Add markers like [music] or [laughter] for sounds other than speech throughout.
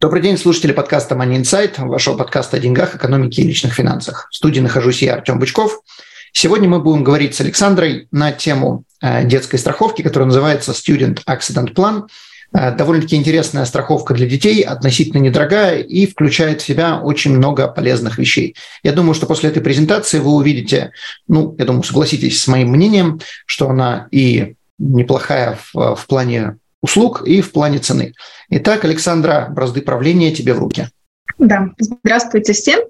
Добрый день, слушатели подкаста Money Insight, вашего подкаста о деньгах, экономике и личных финансах. В студии нахожусь я, Артем Бычков. Сегодня мы будем говорить с Александрой на тему э, детской страховки, которая называется Student Accident Plan. Э, довольно-таки интересная страховка для детей, относительно недорогая и включает в себя очень много полезных вещей. Я думаю, что после этой презентации вы увидите, ну, я думаю, согласитесь с моим мнением, что она и неплохая в, в плане услуг и в плане цены. Итак, Александра, бразды правления тебе в руки. Да, здравствуйте всем.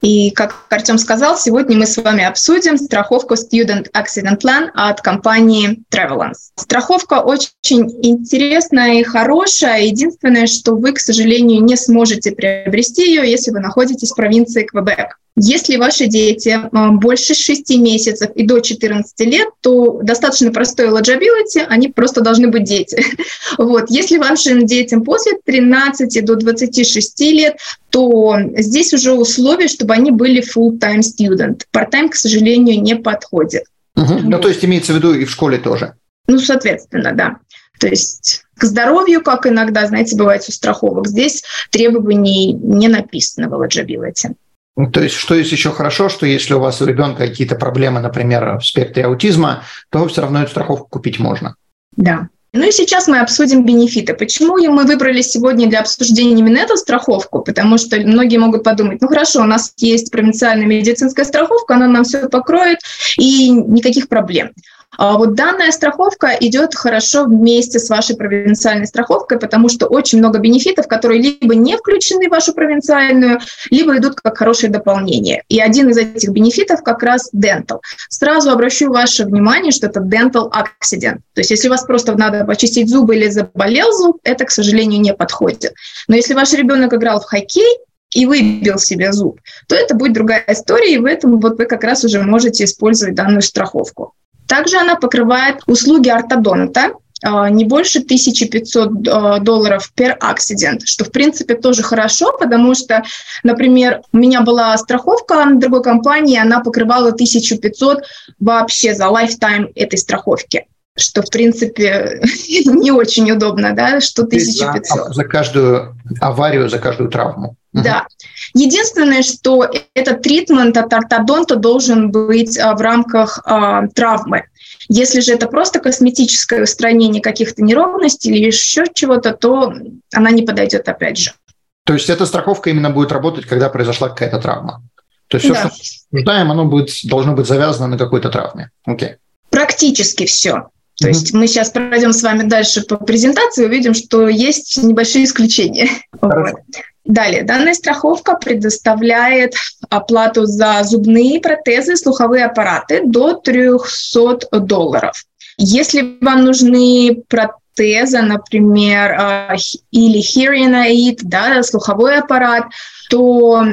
И, как Артем сказал, сегодня мы с вами обсудим страховку Student Accident Plan от компании Travelance. Страховка очень интересная и хорошая. Единственное, что вы, к сожалению, не сможете приобрести ее, если вы находитесь в провинции Квебек. Если ваши дети а, больше 6 месяцев и до 14 лет, то достаточно простой eligibility, они просто должны быть дети. [laughs] Вот. Если вашим детям после 13 до 26 лет, то здесь уже условия, чтобы они были full-time student. Part-time, к сожалению, не подходит. Угу. Ну, то есть имеется в виду и в школе тоже? Ну, соответственно, да. То есть к здоровью, как иногда, знаете, бывает у страховок, здесь требований не написано в eligibility. Ну, то есть, что есть еще хорошо, что если у вас у ребенка какие-то проблемы, например, в спектре аутизма, то все равно эту страховку купить можно. Да. Ну и сейчас мы обсудим бенефиты. Почему мы выбрали сегодня для обсуждения именно эту страховку? Потому что многие могут подумать, ну хорошо, у нас есть провинциальная медицинская страховка, она нам все покроет, и никаких проблем. А вот данная страховка идет хорошо вместе с вашей провинциальной страховкой, потому что очень много бенефитов, которые либо не включены в вашу провинциальную, либо идут как хорошее дополнение. И один из этих бенефитов как раз dental. Сразу обращу ваше внимание, что это dental accident. То есть если у вас просто надо почистить зубы или заболел зуб, это, к сожалению, не подходит. Но если ваш ребенок играл в хоккей, и выбил себе зуб, то это будет другая история, и в этом вот вы как раз уже можете использовать данную страховку. Также она покрывает услуги ортодонта, а, не больше 1500 а, долларов per accident, что, в принципе, тоже хорошо, потому что, например, у меня была страховка на другой компании, она покрывала 1500 вообще за lifetime этой страховки что, в принципе, [laughs] не очень удобно, да, что 1500. За, за каждую аварию, за каждую травму. Да. Единственное, что этот тритмент от ортодонта должен быть а, в рамках а, травмы. Если же это просто косметическое устранение каких-то неровностей или еще чего-то, то она не подойдет опять же. То есть эта страховка именно будет работать, когда произошла какая-то травма. То есть все, да. что мы ждаем, оно будет, должно быть завязано на какой-то травме. Окей. Практически все. То mm-hmm. есть мы сейчас пройдем с вами дальше по презентации, увидим, что есть небольшие исключения. Вот. Далее, данная страховка предоставляет оплату за зубные протезы, слуховые аппараты до 300 долларов. Если вам нужны протезы, например, а, или hearing aid, да, слуховой аппарат, то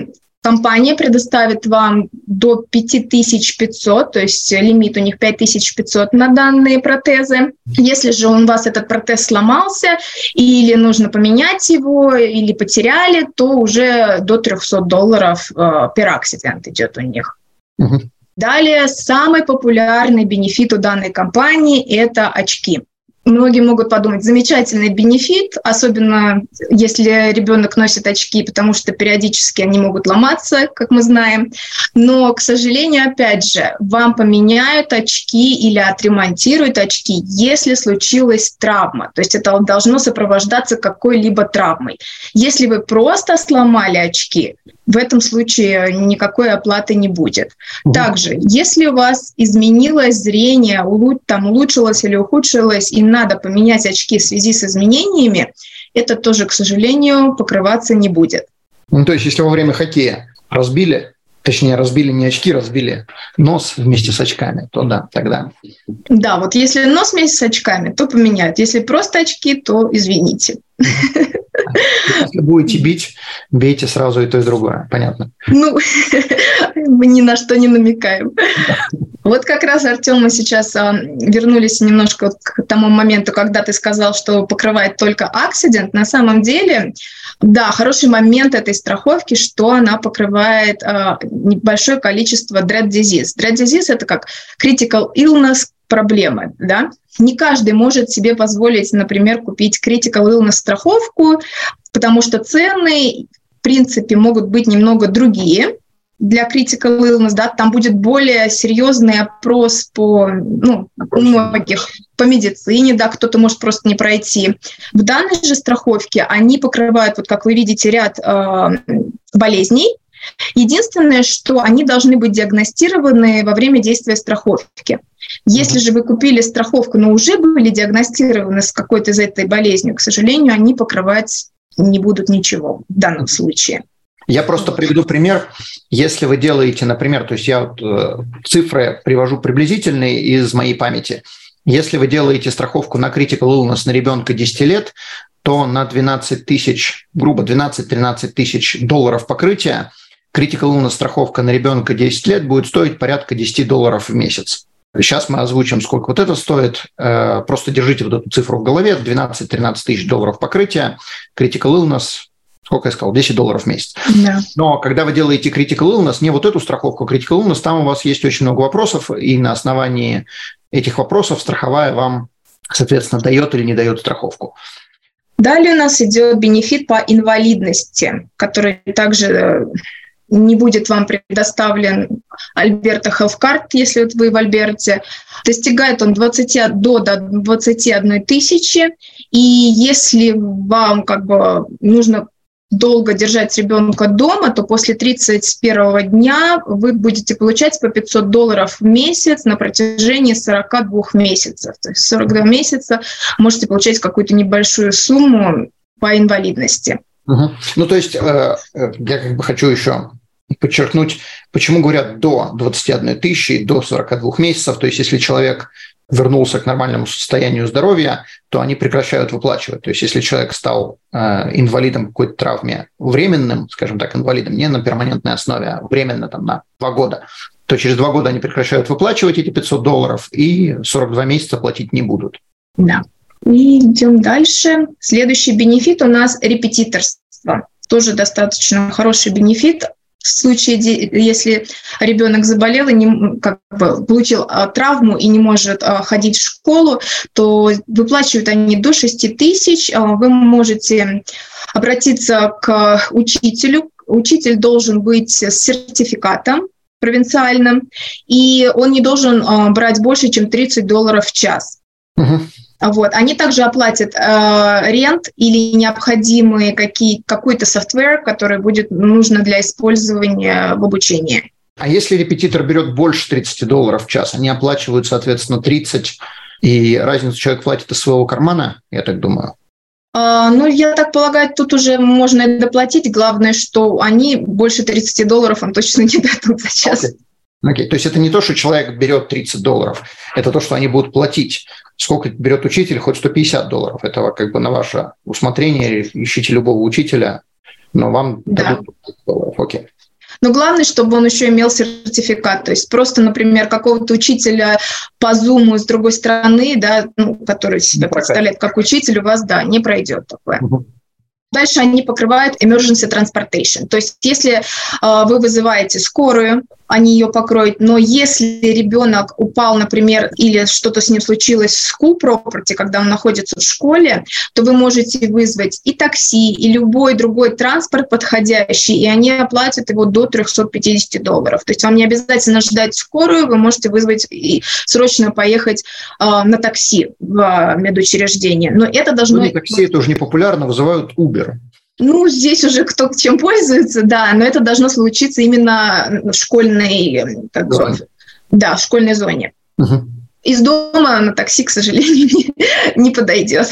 Компания предоставит вам до 5500, то есть лимит у них 5500 на данные протезы. Если же у вас этот протез сломался или нужно поменять его, или потеряли, то уже до 300 долларов э, accident идет у них. Угу. Далее, самый популярный бенефит у данной компании – это очки. Многие могут подумать, замечательный бенефит, особенно если ребенок носит очки, потому что периодически они могут ломаться, как мы знаем. Но, к сожалению, опять же, вам поменяют очки или отремонтируют очки, если случилась травма. То есть это должно сопровождаться какой-либо травмой. Если вы просто сломали очки, в этом случае никакой оплаты не будет. Угу. Также, если у вас изменилось зрение, там улучшилось или ухудшилось, и надо поменять очки в связи с изменениями, это тоже, к сожалению, покрываться не будет. Ну, то есть, если во время хоккея разбили, точнее, разбили не очки, разбили нос вместе с очками, то да, тогда. Да, вот если нос вместе с очками, то поменяют. Если просто очки, то извините. Если будете бить бейте сразу и то, и другое. Понятно. Ну, [laughs] мы ни на что не намекаем. Вот как раз, Артем, мы сейчас а, вернулись немножко к тому моменту, когда ты сказал, что покрывает только акцидент. На самом деле, да, хороший момент этой страховки, что она покрывает а, небольшое количество dread disease. Dread disease – это как critical illness, проблемы, да. Не каждый может себе позволить, например, купить critical illness страховку, потому что цены, в принципе, могут быть немного другие, для critical illness, да, там будет более серьезный опрос по, ну, у многих, по медицине, да, кто-то может просто не пройти. В данной же страховке они покрывают, вот как вы видите, ряд э, болезней. Единственное, что они должны быть диагностированы во время действия страховки. Если же вы купили страховку, но уже были диагностированы с какой-то из этой болезнью, к сожалению, они покрывать не будут ничего в данном случае. Я просто приведу пример. Если вы делаете, например, то есть я вот, э, цифры привожу приблизительные из моей памяти. Если вы делаете страховку на critical illness на ребенка 10 лет, то на 12 тысяч, грубо 12-13 тысяч долларов покрытия critical illness страховка на ребенка 10 лет будет стоить порядка 10 долларов в месяц. Сейчас мы озвучим, сколько вот это стоит. Э, просто держите вот эту цифру в голове. 12-13 тысяч долларов покрытия. Critical illness сколько я сказал, 10 долларов в месяц. Да. Но когда вы делаете critical illness, не вот эту страховку critical illness, там у вас есть очень много вопросов, и на основании этих вопросов страховая вам, соответственно, дает или не дает страховку. Далее у нас идет бенефит по инвалидности, который также э, не будет вам предоставлен Альберта Хелфкарт, если вот вы в Альберте. Достигает он 20, до, до 21 тысячи. И если вам как бы нужно долго держать ребенка дома, то после 31 дня вы будете получать по 500 долларов в месяц на протяжении 42 месяцев. То есть 42 месяца можете получать какую-то небольшую сумму по инвалидности. Угу. Ну, то есть э, э, я как бы хочу еще подчеркнуть, почему говорят до 21 тысячи, до 42 месяцев. То есть если человек вернулся к нормальному состоянию здоровья, то они прекращают выплачивать. То есть если человек стал э, инвалидом какой-то травме временным, скажем так, инвалидом, не на перманентной основе, а временно там на два года, то через два года они прекращают выплачивать эти 500 долларов и 42 месяца платить не будут. Да. И идем дальше. Следующий бенефит у нас репетиторство. Тоже достаточно хороший бенефит в случае, если ребенок заболел и не, как бы, получил а, травму и не может а, ходить в школу, то выплачивают они до 6 тысяч. А, вы можете обратиться к учителю. Учитель должен быть с сертификатом провинциальным, и он не должен брать больше, чем 30 долларов в час. Угу. Вот. Они также оплатят э, рент или необходимые какие, какой-то софтвер, который будет нужно для использования в обучении. А если репетитор берет больше 30 долларов в час, они оплачивают, соответственно, 30, и разницу человек платит из своего кармана, я так думаю? Uh, ну, я так полагаю, тут уже можно и доплатить. Главное, что они больше 30 долларов вам точно не дадут за час. Okay. Okay. То есть это не то, что человек берет 30 долларов, это то, что они будут платить. Сколько берет учитель, хоть 150 долларов. Это как бы на ваше усмотрение. Ищите любого учителя, но вам да. дадут долларов. Окей. Но главное, чтобы он еще имел сертификат. То есть просто, например, какого-то учителя по Zoom из другой страны, да, ну, который себя представляет как учитель, у вас, да, не пройдет такое. Угу. Дальше они покрывают emergency transportation. То есть если э, вы вызываете скорую, они ее покроют. Но если ребенок упал, например, или что-то с ним случилось в school property, когда он находится в школе, то вы можете вызвать и такси, и любой другой транспорт подходящий, и они оплатят его до 350 долларов. То есть вам не обязательно ждать скорую, вы можете вызвать и срочно поехать э, на такси в э, медучреждение. Но это должно... Ну, такси тоже не популярно, вызывают Uber. Ну, здесь уже кто чем пользуется, да, но это должно случиться именно в школьной, как зоне. да, в школьной зоне. Угу. Из дома на такси, к сожалению, [laughs] не, не подойдет.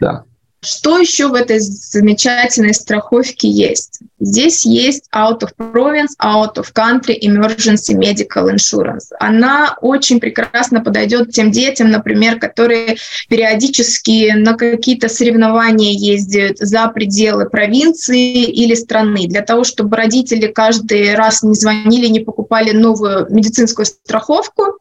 Да. Что еще в этой замечательной страховке есть? Здесь есть out of province, out of country emergency medical insurance. Она очень прекрасно подойдет тем детям, например, которые периодически на какие-то соревнования ездят за пределы провинции или страны, для того, чтобы родители каждый раз не звонили, не покупали новую медицинскую страховку.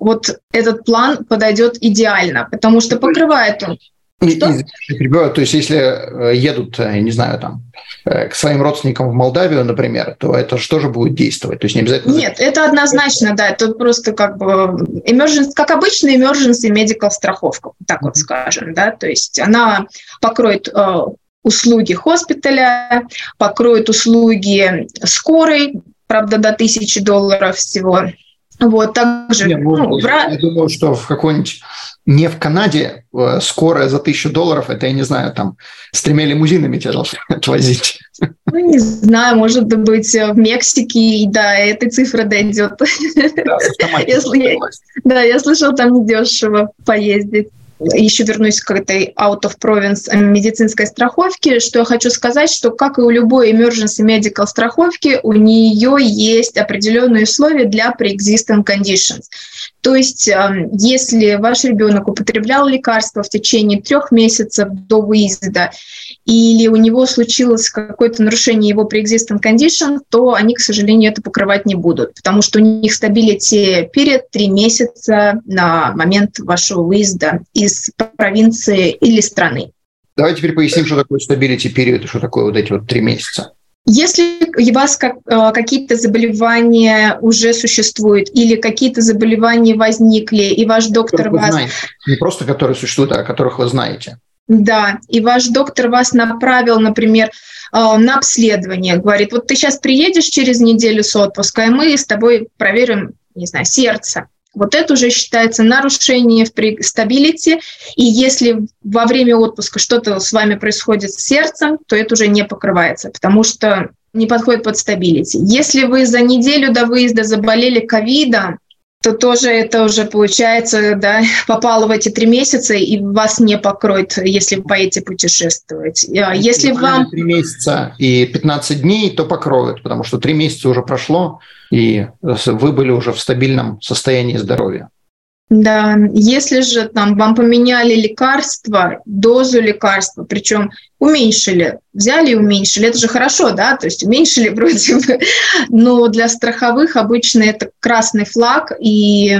Вот этот план подойдет идеально, потому что покрывает он что? То есть, если э, едут, э, не знаю, там, э, к своим родственникам в Молдавию, например, то это что же будет действовать? То есть не обязательно... Нет, это однозначно, да, это просто как бы emergency, как обычная emergency medical страховка, так вот скажем, да, то есть она покроет э, услуги хоспиталя, покроет услуги скорой, правда, до тысячи долларов всего. Вот, также... Не, ну, ну, я, я думаю, что в какой-нибудь не в Канаде э, скорая за тысячу долларов, это, я не знаю, там с тремя лимузинами тебя должны [laughs] отвозить. Ну, не знаю, может быть, в Мексике и до этой цифры дойдет. Да, да, я слышал, там недешево поездить еще вернусь к этой out of province медицинской страховке, что я хочу сказать, что как и у любой emergency medical страховки, у нее есть определенные условия для pre-existing conditions. То есть, эм, если ваш ребенок употреблял лекарства в течение трех месяцев до выезда, или у него случилось какое-то нарушение его pre-existing condition, то они, к сожалению, это покрывать не будут, потому что у них stability period три месяца на момент вашего выезда из провинции или страны. Давайте теперь поясним, что такое stability period и что такое вот эти вот три месяца. Если у вас как, э, какие-то заболевания уже существуют или какие-то заболевания возникли, и ваш доктор вас... Знаете. Не просто которые существуют, а о которых вы знаете. Да, и ваш доктор вас направил, например, э, на обследование, говорит, вот ты сейчас приедешь через неделю с отпуска, и мы с тобой проверим, не знаю, сердце. Вот это уже считается нарушение в stability, и если во время отпуска что-то с вами происходит с сердцем, то это уже не покрывается, потому что не подходит под stability. Если вы за неделю до выезда заболели ковидом, то тоже это уже получается, да, попало в эти три месяца и вас не покроет, если вы поедете путешествовать. А если, если вам... Три месяца и 15 дней, то покроют, потому что три месяца уже прошло, и вы были уже в стабильном состоянии здоровья. Да, если же там вам поменяли лекарство, дозу лекарства, причем уменьшили, взяли и уменьшили, это же хорошо, да, то есть уменьшили [laughs] вроде бы, но для страховых обычно это красный флаг, и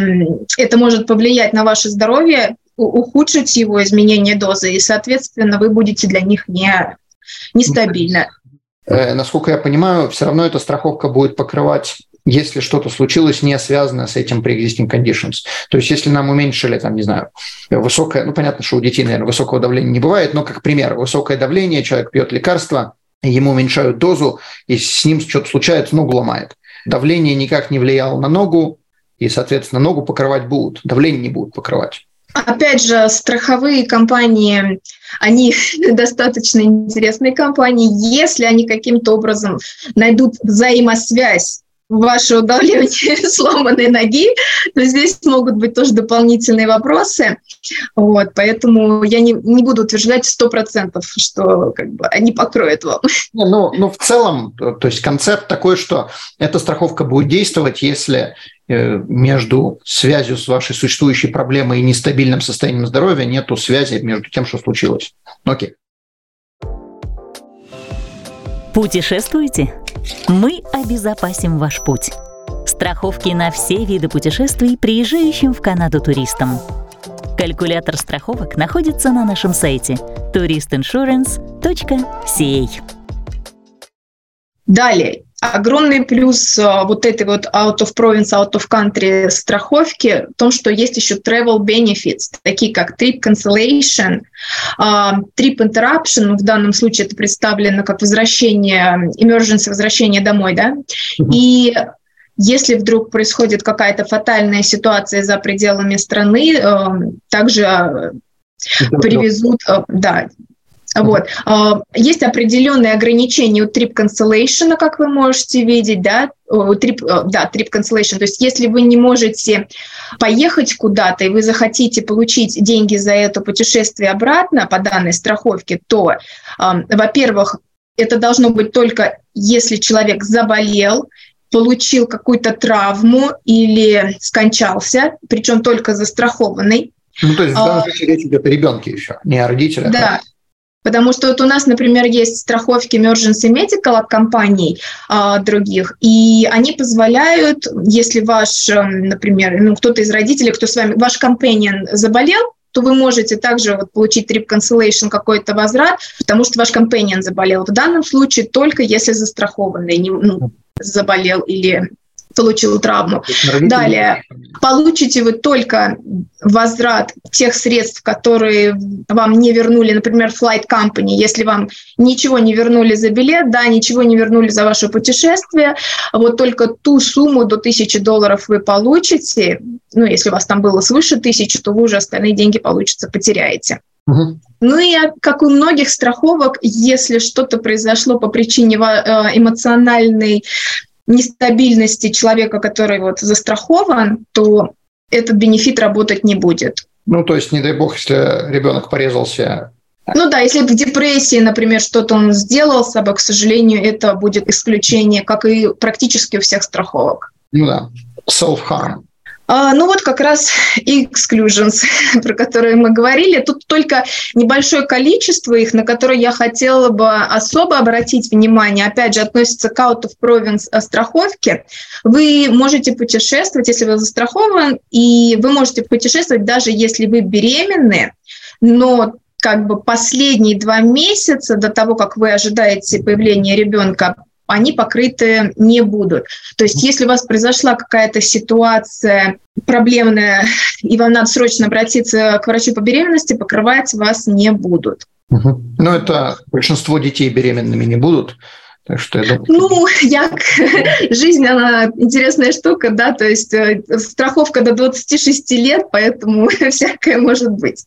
это может повлиять на ваше здоровье, ухудшить его изменение дозы, и, соответственно, вы будете для них не, нестабильны. Э, насколько я понимаю, все равно эта страховка будет покрывать если что-то случилось, не связанное с этим pre-existing conditions. То есть если нам уменьшили, там, не знаю, высокое, ну, понятно, что у детей, наверное, высокого давления не бывает, но, как пример, высокое давление, человек пьет лекарства, ему уменьшают дозу, и с ним что-то случается, ногу ломает. Давление никак не влияло на ногу, и, соответственно, ногу покрывать будут, давление не будут покрывать. Опять же, страховые компании, они [laughs] достаточно интересные компании, если они каким-то образом найдут взаимосвязь ваше удаление [laughs] сломанной ноги, то здесь могут быть тоже дополнительные вопросы. Вот, поэтому я не, не буду утверждать сто процентов, что как бы, они покроют вам. [laughs] Ну, ну, в целом, то есть концепт такой, что эта страховка будет действовать, если э, между связью с вашей существующей проблемой и нестабильным состоянием здоровья нету связи между тем, что случилось. Окей. Путешествуете? Мы обезопасим ваш путь. Страховки на все виды путешествий приезжающим в Канаду туристам. Калькулятор страховок находится на нашем сайте touristinsurance.ca. Далее, Огромный плюс а, вот этой вот out of province, out of country страховки в том, что есть еще travel benefits, такие как trip cancellation, а, trip interruption, в данном случае это представлено как возвращение, emergency возвращение домой, да, mm-hmm. и если вдруг происходит какая-то фатальная ситуация за пределами страны, а, также привезут, да, Вот. А, есть определенные ограничения у trip cancellation, как вы можете видеть, да, trip, да, trip cancellation. То есть если вы не можете поехать куда-то, и вы захотите получить деньги за это путешествие обратно по данной страховке, то, во-первых, это должно быть только если человек заболел, получил какую-то травму или скончался, причем только застрахованный. Ну, то есть в данном а, случае речь идет о ребенке еще, не о родителях. Да, Потому что вот у нас, например, есть страховки emergency medical от компаний а, других, и они позволяют, если ваш, эм, например, ну, кто-то из родителей, кто с вами, ваш компаньон заболел, то вы можете также вот получить trip cancellation, какой-то возврат, потому что ваш компаньон заболел. В данном случае только если застрахованный не, ну, заболел или получил травму. Далее, получите вы только возврат тех средств, которые вам не вернули, например, Flight Company, если вам ничего не вернули за билет, да, ничего не вернули за ваше путешествие, вот только ту сумму до 1000 долларов вы получите, ну, если у вас там было свыше тысячи, то вы уже остальные деньги, получится, потеряете. Угу. Ну и как у многих страховок, если что-то произошло по причине э, эмоциональной нестабильности человека, который вот застрахован, то этот бенефит работать не будет. Ну, то есть, не дай бог, если ребенок порезался. Ну да, если в депрессии, например, что-то он сделал с собой, к сожалению, это будет исключение, как и практически у всех страховок. Ну да, self-harm. А, ну вот как раз exclusions, [laughs] про которые мы говорили. Тут только небольшое количество их, на которые я хотела бы особо обратить внимание. Опять же, относится к out of province страховке. Вы можете путешествовать, если вы застрахован, и вы можете путешествовать даже если вы беременны, но как бы последние два месяца до того, как вы ожидаете появления ребенка, они покрыты не будут. То есть если у вас произошла какая-то ситуация проблемная, [laughs] и вам надо срочно обратиться к врачу по беременности, покрывать вас не будут. Угу. Ну, это большинство детей беременными не будут. Так что я думаю... Ну, [laughs] я... [laughs] жизнь, она интересная штука, да, то есть э, страховка до 26 лет, поэтому [laughs] всякое может быть.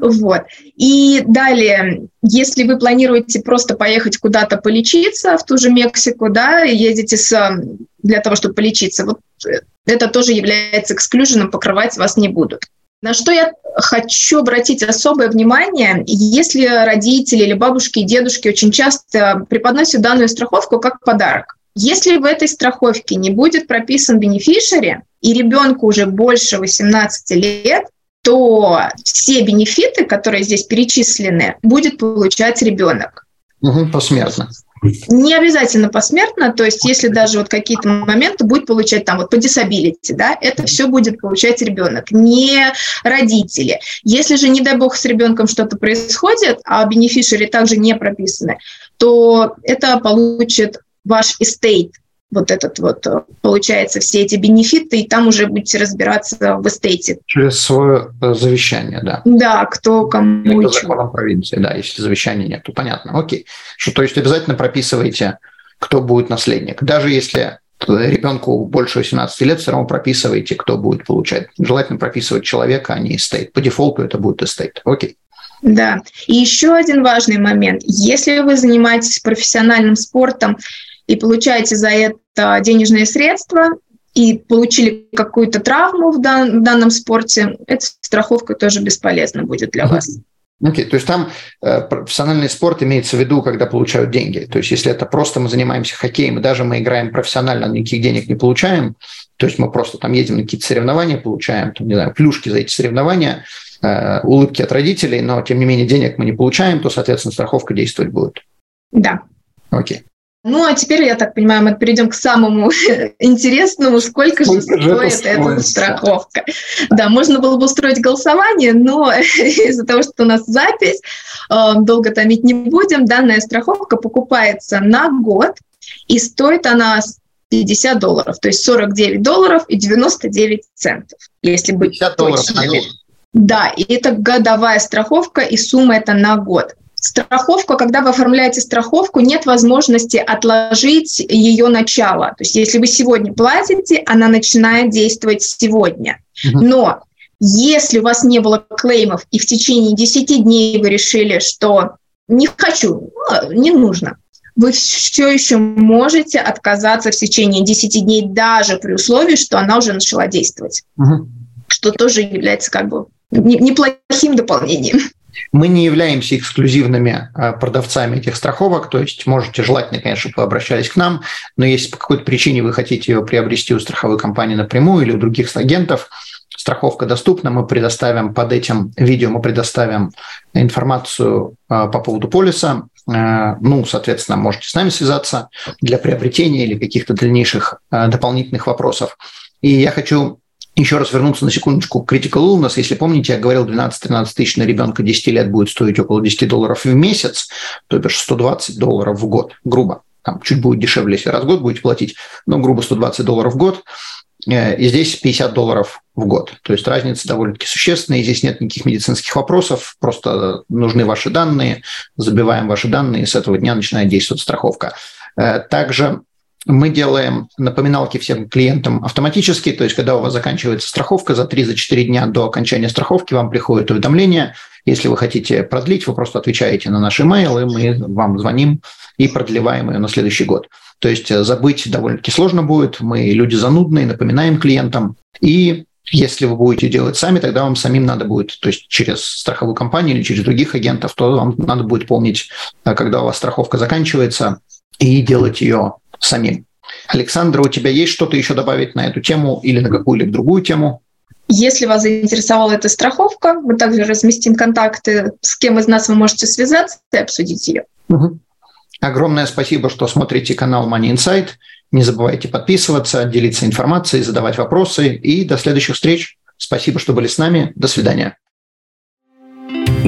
Вот. И далее, если вы планируете просто поехать куда-то полечиться, в ту же Мексику, да, едете с, для того, чтобы полечиться, вот э, это тоже является эксклюженом, покрывать вас не будут. На что я хочу обратить особое внимание, если родители или бабушки и дедушки очень часто преподносят данную страховку как подарок. Если в этой страховке не будет прописан бенефишери, и ребенку уже больше 18 лет, то все бенефиты, которые здесь перечислены, будет получать ребенок. Угу, посмертно. Не обязательно посмертно, то есть если даже вот какие-то моменты будет получать там вот по disability, да, это все будет получать ребенок, не родители. Если же, не дай бог, с ребенком что-то происходит, а бенефишери также не прописаны, то это получит ваш estate, вот этот вот, э, получается, все эти бенефиты, и там уже будете разбираться в estate е. Через свое э, завещание, да. Да, кто кому Это законом провинции, да, если завещания нет, то понятно, окей. Что, то есть обязательно прописывайте, кто будет наследник. Даже если ребенку больше 18 лет, все равно прописывайте, кто будет получать. Желательно прописывать человека, а не estate. По дефолту это будет estate. Окей. Да. И еще один важный момент. Если вы занимаетесь профессиональным спортом, и получаете за это денежные средства, и получили какую-то травму в, дан, в данном спорте, эта страховка тоже бесполезна будет для вас. Окей, okay, то есть там э, профессиональный спорт имеется в виду, когда получают деньги. То есть если это просто мы занимаемся хоккеем, и даже мы играем профессионально, никаких денег не получаем, то есть мы просто там едем на какие-то соревнования, получаем, там, не знаю, плюшки за эти соревнования, э, улыбки от родителей, но тем не менее денег мы не получаем, то, соответственно, страховка действовать будет. Да. Окей. Ну, а теперь, я так понимаю, мы перейдем к самому [laughs] интересному, сколько, сколько же стоит, стоит эта страховка. Да, можно было бы устроить голосование, но [laughs] из-за того, что у нас запись, э, долго томить не будем, данная страховка покупается на год, и стоит она 50 долларов, то есть 49 долларов и 99 центов, если быть 50 долларов на год. Да, и это годовая страховка, и сумма это на год страховку, когда вы оформляете страховку, нет возможности отложить ее начало. То есть если вы сегодня платите, она начинает действовать сегодня. Но если у вас не было клеймов, и в течение 10 дней вы решили, что не хочу, ну, не нужно, вы все еще можете отказаться в течение 10 дней даже при условии, что она уже начала действовать. Угу. Что тоже является как бы неплохим дополнением. Мы не являемся эксклюзивными а, продавцами этих страховок, то есть можете желательно, конечно, чтобы вы обращались к нам, но если по какой-то причине вы хотите ее приобрести у страховой компании напрямую или у других агентов, страховка доступна, мы предоставим под этим видео, мы предоставим информацию а, по поводу полиса, а, ну, соответственно, можете с нами связаться для приобретения или каких-то дальнейших дополнительных вопросов. И я хочу еще раз вернуться на секундочку к Critical Illness. Если помните, я говорил, 12-13 тысяч на ребенка 10 лет будет стоить около 10 долларов в месяц, то бишь 120 долларов в год, грубо. Там чуть будет дешевле, если раз в год будете платить, но грубо 120 долларов в год. Э, и здесь 50 долларов в год. То есть разница довольно-таки существенная, и здесь нет никаких медицинских вопросов, просто нужны ваши данные, забиваем ваши данные, и с этого дня начинает действовать страховка. Э, также мы делаем напоминалки всем клиентам автоматически, то есть когда у вас заканчивается страховка, за 3-4 дня до окончания страховки вам приходит уведомление. Если вы хотите продлить, вы просто отвечаете на наш email, и мы вам звоним и продлеваем ее на следующий год. То есть э, забыть довольно-таки сложно будет, мы люди занудные, напоминаем клиентам. И если вы будете делать сами, тогда вам самим надо будет, то есть через страховую компанию или через других агентов, то вам надо будет помнить, э, когда у вас страховка заканчивается, и делать ее самим. Александра, у тебя есть что-то еще добавить на эту тему или на какую-либо другую тему? Если вас заинтересовала эта страховка, мы также разместим контакты, с кем из нас вы можете связаться и обсудить ее. Угу. Огромное спасибо, что смотрите канал Money Insight. Не забывайте подписываться, делиться информацией, задавать вопросы. И до следующих встреч. Спасибо, что были с нами. До свидания.